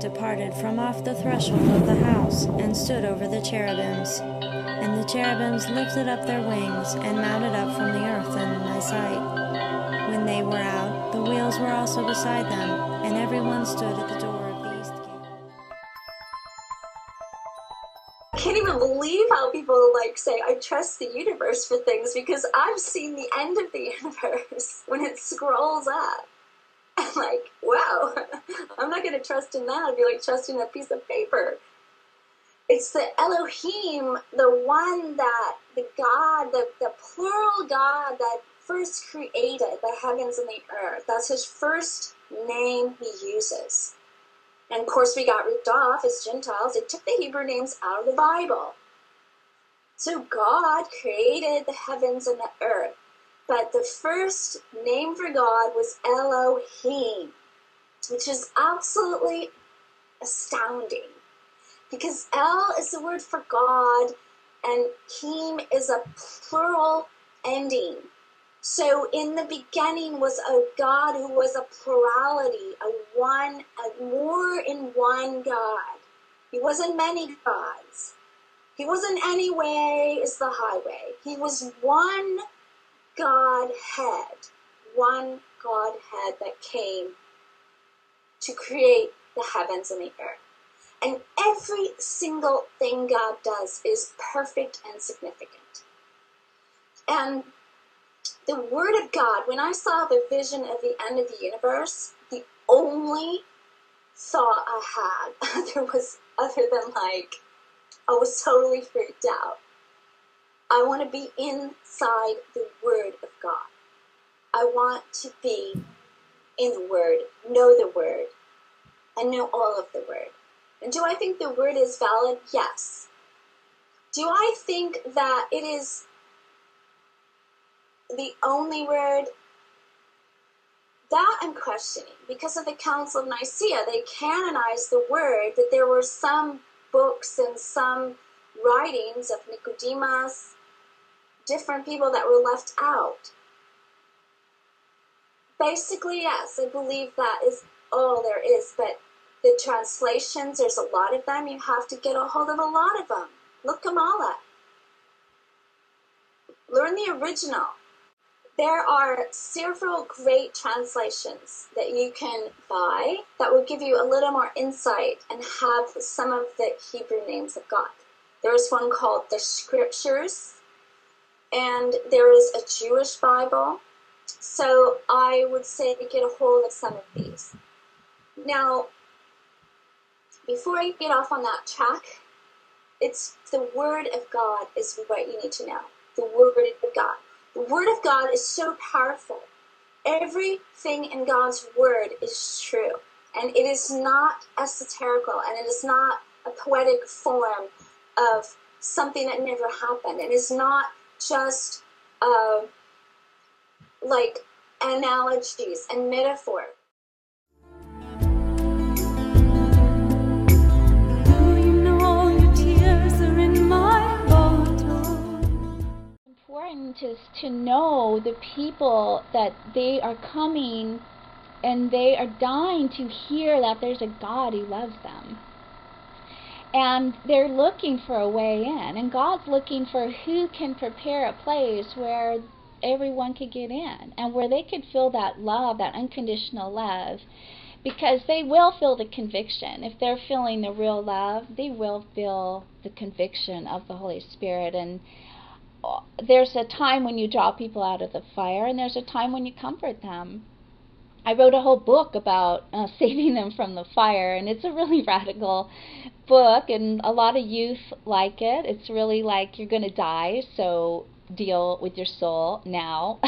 Departed from off the threshold of the house and stood over the cherubims. And the cherubims lifted up their wings and mounted up from the earth in my sight. When they were out, the wheels were also beside them, and everyone stood at the door of the east gate. I can't even believe how people like say I trust the universe for things because I've seen the end of the universe when it scrolls up. I'm not going to trust in that. I'd be like trusting a piece of paper. It's the Elohim, the one that, the God, the, the plural God that first created the heavens and the earth. That's his first name he uses. And of course, we got ripped off as Gentiles. They took the Hebrew names out of the Bible. So God created the heavens and the earth. But the first name for God was Elohim, which is absolutely astounding. Because El is the word for God, and Him is a plural ending. So in the beginning was a God who was a plurality, a one, a more in one God. He wasn't many gods. He wasn't any way is the highway. He was one Godhead, one Godhead that came to create the heavens and the earth. And every single thing God does is perfect and significant. And the Word of God, when I saw the vision of the end of the universe, the only thought I had there was other than like I was totally freaked out I want to be inside the Word of God. I want to be in the Word, know the Word, and know all of the Word. And do I think the Word is valid? Yes. Do I think that it is the only Word? That I'm questioning. Because of the Council of Nicaea, they canonized the Word, but there were some books and some writings of Nicodemus different people that were left out. Basically, yes, I believe that is all there is, but the translations, there's a lot of them. You have to get a hold of a lot of them. Look them all up. Learn the original. There are several great translations that you can buy that will give you a little more insight and have some of the Hebrew names of God. There's one called the Scriptures and there is a Jewish Bible. So I would say get a hold of some of these. Now, before I get off on that track, it's the Word of God is what you need to know. The Word of God. The Word of God is so powerful. Everything in God's Word is true. And it is not esoterical and it is not a poetic form of something that never happened. It is not just uh, like analogies and metaphors. To, know the people that they are coming and they are dying to hear that there's a God who loves them. And they're looking for a way in. And god's looking for who can prepare a place where everyone could get in and where they could feel that love that unconditional love because they will feel the conviction. If they're feeling the real love they will feel the conviction of the holy spirit. And there's a time when you draw people out of the fire and there's a time when you comfort them I wrote a whole book about uh, saving them from the fire, and it's a really radical book, and a lot of youth like it. It's really like you're going to die, so deal with your soul now.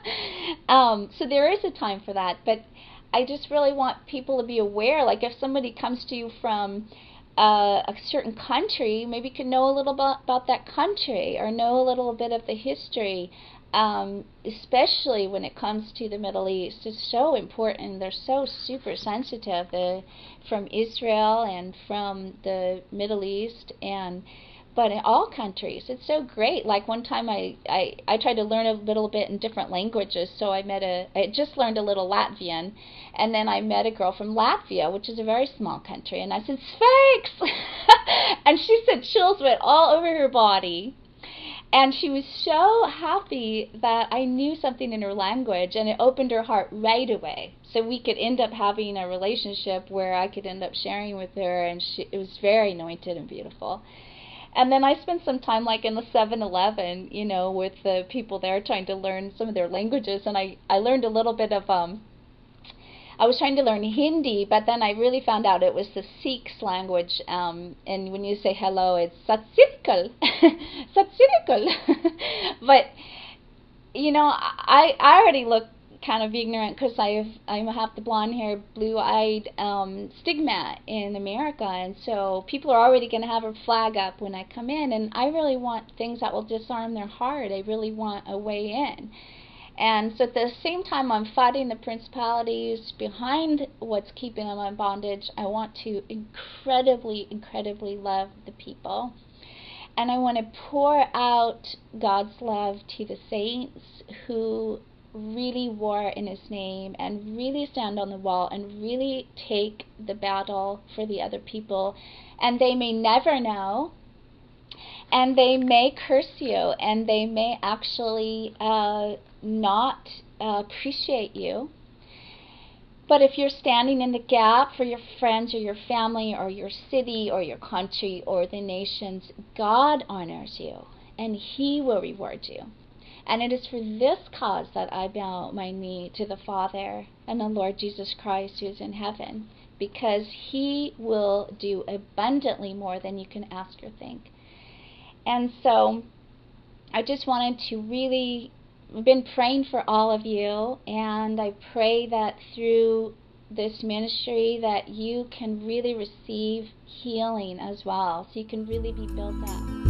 um, so there is a time for that, but I just really want people to be aware. Like if somebody comes to you from uh, a certain country, maybe you can know a little bit about that country or know a little bit of the history um, especially when it comes to the Middle East. It's so important. They're so super sensitive the, from Israel and from the Middle East. And but in all countries. It's so great. Like one time I, I, I tried to learn a little bit in different languages, so I met a, I just learned a little Latvian, and then I met a girl from Latvia, which is a very small country, and I said, Sphinx! and she said chills went all over her body. And she was so happy that I knew something in her language, and it opened her heart right away. So we could end up having a relationship where I could end up sharing with her, and she, it was very anointed and beautiful. And then I spent some time like in the 7-Eleven, you know, with the people there trying to learn some of their languages, and I I learned a little bit of um. I was trying to learn Hindi, but then I really found out it was the Sikhs language. Um, and when you say hello, it's Sat Sri Akal, Sat Sri Akal. but you know, I I already look kind of ignorant because I have I have the blonde hair, blue eyed um, stigma in America, and so people are already going to have a flag up when I come in, and I really want things that will disarm their heart. I really want a way in. And so at the same time I'm fighting the principalities behind what's keeping them in bondage, I want to incredibly, incredibly love the people. And I want to pour out God's love to the saints who really war in his name and really stand on the wall and really take the battle for the other people. And they may never know, and they may curse you, and they may actually uh, not uh, appreciate you. But if you're standing in the gap for your friends or your family or your city or your country or the nations, God honors you and He will reward you. And it is for this cause that I bow my knee to the Father and the Lord Jesus Christ who is in heaven, because he will do abundantly more than you can ask or think. And so I just wanted to really been praying for all of you and I pray that through this ministry that you can really receive healing as well so you can really be built up.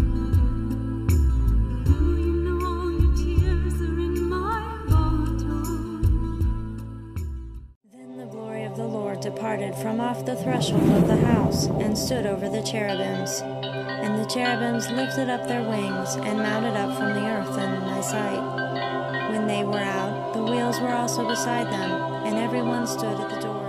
From off the threshold of the house, and stood over the cherubims. And the cherubims lifted up their wings, and mounted up from the earth in my sight. When they were out, the wheels were also beside them, and every one stood at the door.